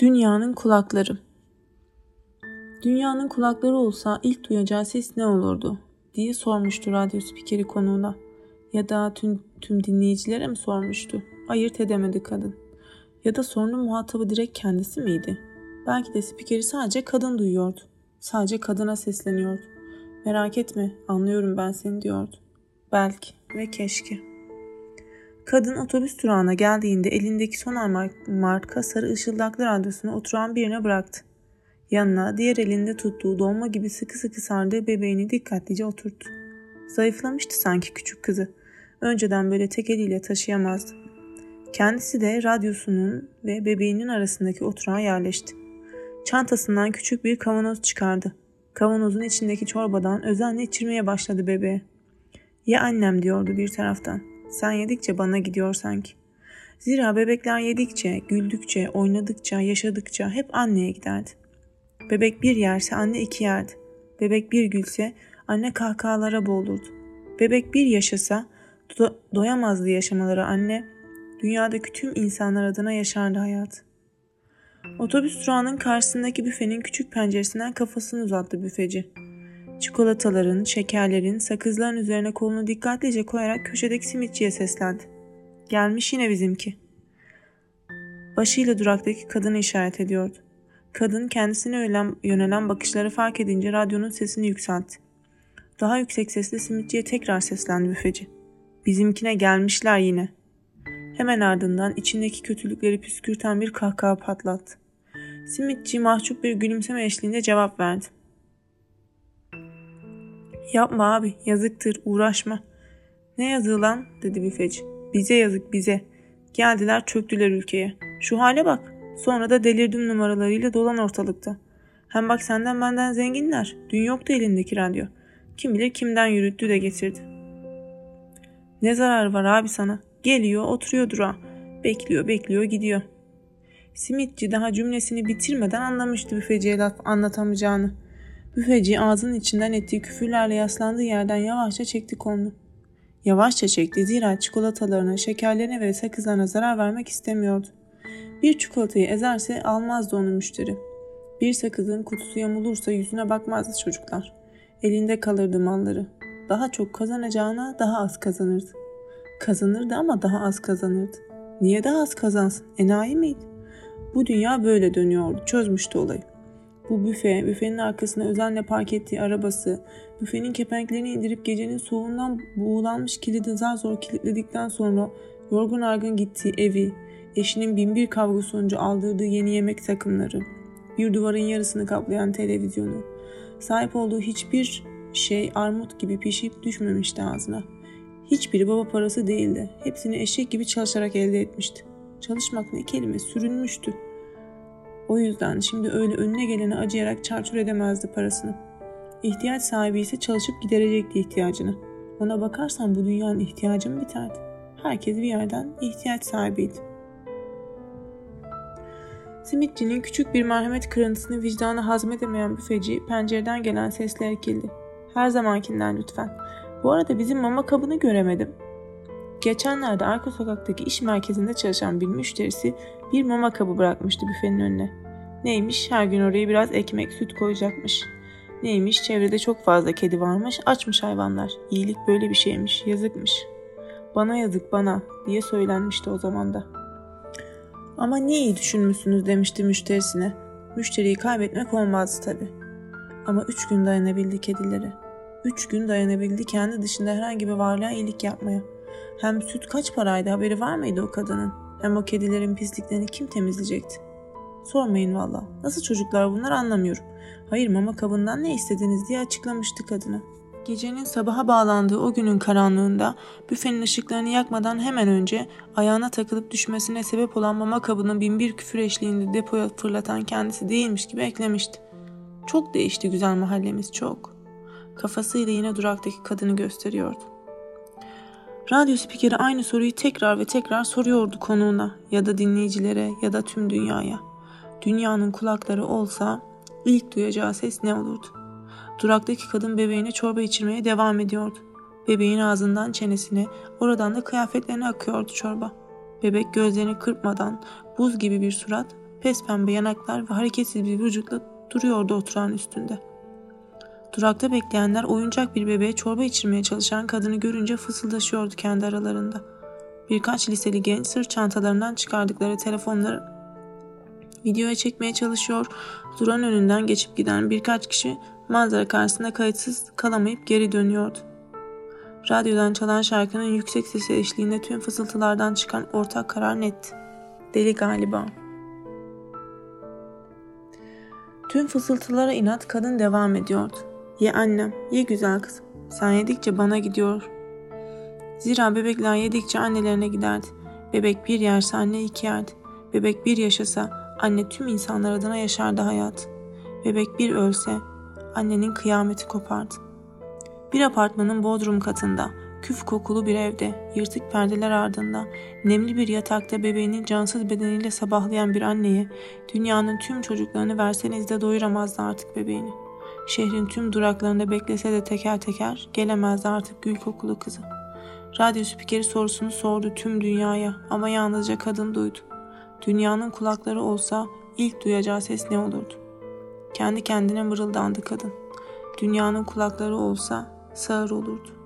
Dünyanın kulakları Dünyanın kulakları olsa ilk duyacağı ses ne olurdu diye sormuştu radyo spikeri konuğuna. Ya da tüm, tüm dinleyicilere mi sormuştu? Ayırt edemedi kadın. Ya da sorunun muhatabı direkt kendisi miydi? Belki de spikeri sadece kadın duyuyordu. Sadece kadına sesleniyordu. Merak etme, anlıyorum ben seni diyordu. Belki ve keşke. Kadın otobüs durağına geldiğinde elindeki sonar marka sarı ışıldaklı radyosunu oturan birine bıraktı. Yanına diğer elinde tuttuğu dolma gibi sıkı sıkı sardığı bebeğini dikkatlice oturttu. Zayıflamıştı sanki küçük kızı. Önceden böyle tek eliyle taşıyamazdı. Kendisi de radyosunun ve bebeğinin arasındaki oturağa yerleşti. Çantasından küçük bir kavanoz çıkardı. Kavanozun içindeki çorbadan özenle içirmeye başladı bebeğe. Ya annem diyordu bir taraftan. Sen yedikçe bana gidiyor sanki. Zira bebekler yedikçe, güldükçe, oynadıkça, yaşadıkça hep anneye giderdi. Bebek bir yerse anne iki yerdi. Bebek bir gülse anne kahkahalara boğulurdu. Bebek bir yaşasa do- doyamazdı yaşamaları anne. Dünyadaki tüm insanlar adına yaşardı hayat. Otobüs durağının karşısındaki büfenin küçük penceresinden kafasını uzattı büfeci. Çikolataların, şekerlerin, sakızların üzerine kolunu dikkatlice koyarak köşedeki simitçiye seslendi. Gelmiş yine bizimki. Başıyla duraktaki kadını işaret ediyordu. Kadın kendisine yönelen, bakışları fark edince radyonun sesini yükseltti. Daha yüksek sesle simitçiye tekrar seslendi büfeci. Bizimkine gelmişler yine. Hemen ardından içindeki kötülükleri püskürten bir kahkaha patlattı. Simitçi mahcup bir gülümseme eşliğinde cevap verdi. Yapma abi yazıktır uğraşma. Ne yazığı lan dedi büfeci. Bize yazık bize. Geldiler çöktüler ülkeye. Şu hale bak. Sonra da delirdim numaralarıyla dolan ortalıkta. Hem bak senden benden zenginler. Dün yoktu elindeki radyo. Kim bilir kimden yürüttü de getirdi. Ne zararı var abi sana? Geliyor oturuyor durağa. Bekliyor bekliyor gidiyor. Simitçi daha cümlesini bitirmeden anlamıştı büfeciye laf anlatamayacağını. Büfeci ağzının içinden ettiği küfürlerle yaslandığı yerden yavaşça çekti kolunu. Yavaşça çekti zira çikolatalarına, şekerlerine ve sakızlarına zarar vermek istemiyordu. Bir çikolatayı ezerse almazdı onu müşteri. Bir sakızın kutusu yamulursa yüzüne bakmazdı çocuklar. Elinde kalırdı malları. Daha çok kazanacağına daha az kazanırdı. Kazanırdı ama daha az kazanırdı. Niye daha az kazansın? Enayi miydi? Bu dünya böyle dönüyordu. Çözmüştü olayı. Bu büfe, büfenin arkasına özenle park ettiği arabası, büfenin kepenklerini indirip gecenin soğuğundan buğulanmış kilidi zar zor kilitledikten sonra yorgun argın gittiği evi, eşinin binbir kavga sonucu aldırdığı yeni yemek takımları, bir duvarın yarısını kaplayan televizyonu, sahip olduğu hiçbir şey armut gibi pişip düşmemişti ağzına. Hiçbiri baba parası değildi. Hepsini eşek gibi çalışarak elde etmişti. Çalışmak ne kelime sürünmüştü. O yüzden şimdi öyle önüne gelene acıyarak çarçur edemezdi parasını. İhtiyaç sahibi ise çalışıp giderecekti ihtiyacını. Ona bakarsan bu dünyanın ihtiyacı mı biterdi? Herkes bir yerden ihtiyaç sahibiydi. Simitçinin küçük bir merhamet kırıntısını vicdanı hazmedemeyen büfeci pencereden gelen sesle ekildi. Her zamankinden lütfen. Bu arada bizim mama kabını göremedim. Geçenlerde arka sokaktaki iş merkezinde çalışan bir müşterisi bir mama kabı bırakmıştı büfenin önüne. Neymiş her gün oraya biraz ekmek süt koyacakmış. Neymiş çevrede çok fazla kedi varmış açmış hayvanlar. İyilik böyle bir şeymiş yazıkmış. Bana yazık bana diye söylenmişti o zaman da. Ama ne iyi düşünmüşsünüz demişti müşterisine. Müşteriyi kaybetmek olmazdı tabi. Ama üç gün dayanabildi kedilere. Üç gün dayanabildi kendi dışında herhangi bir varlığa iyilik yapmaya. Hem süt kaç paraydı haberi var mıydı o kadının? Hem o kedilerin pisliklerini kim temizleyecekti? Sormayın valla. Nasıl çocuklar bunlar anlamıyorum. Hayır mama kabından ne istediniz diye açıklamıştı kadına. Gecenin sabaha bağlandığı o günün karanlığında büfenin ışıklarını yakmadan hemen önce ayağına takılıp düşmesine sebep olan mama kabının binbir küfür eşliğinde depoya fırlatan kendisi değilmiş gibi eklemişti. Çok değişti güzel mahallemiz çok. Kafasıyla yine duraktaki kadını gösteriyordu. Radyo spikeri aynı soruyu tekrar ve tekrar soruyordu konuğuna ya da dinleyicilere ya da tüm dünyaya. Dünyanın kulakları olsa ilk duyacağı ses ne olurdu? Duraktaki kadın bebeğine çorba içirmeye devam ediyordu. Bebeğin ağzından çenesine, oradan da kıyafetlerine akıyordu çorba. Bebek gözlerini kırpmadan, buz gibi bir surat, Pes pembe yanaklar ve hareketsiz bir vücutla duruyordu oturan üstünde. Durakta bekleyenler oyuncak bir bebeğe çorba içirmeye çalışan kadını görünce fısıldaşıyordu kendi aralarında. Birkaç liseli genç sırt çantalarından çıkardıkları telefonları videoya çekmeye çalışıyor. Duran önünden geçip giden birkaç kişi manzara karşısında kayıtsız kalamayıp geri dönüyordu. Radyodan çalan şarkının yüksek sesi eşliğinde tüm fısıltılardan çıkan ortak karar netti. Deli galiba. Tüm fısıltılara inat kadın devam ediyordu. Ye annem, ye güzel kızım. Sen yedikçe bana gidiyor. Zira bebekler yedikçe annelerine giderdi. Bebek bir yerse anne iki yerdi. Bebek bir yaşasa anne tüm insanlar adına yaşardı hayat. Bebek bir ölse annenin kıyameti kopardı. Bir apartmanın bodrum katında, küf kokulu bir evde, yırtık perdeler ardında, nemli bir yatakta bebeğinin cansız bedeniyle sabahlayan bir anneye, dünyanın tüm çocuklarını verseniz de doyuramazdı artık bebeğini. Şehrin tüm duraklarında beklese de teker teker gelemezdi artık gül kokulu kızı. Radyo spikeri sorusunu sordu tüm dünyaya ama yalnızca kadın duydu. Dünyanın kulakları olsa ilk duyacağı ses ne olurdu? Kendi kendine mırıldandı kadın. Dünyanın kulakları olsa sağır olurdu.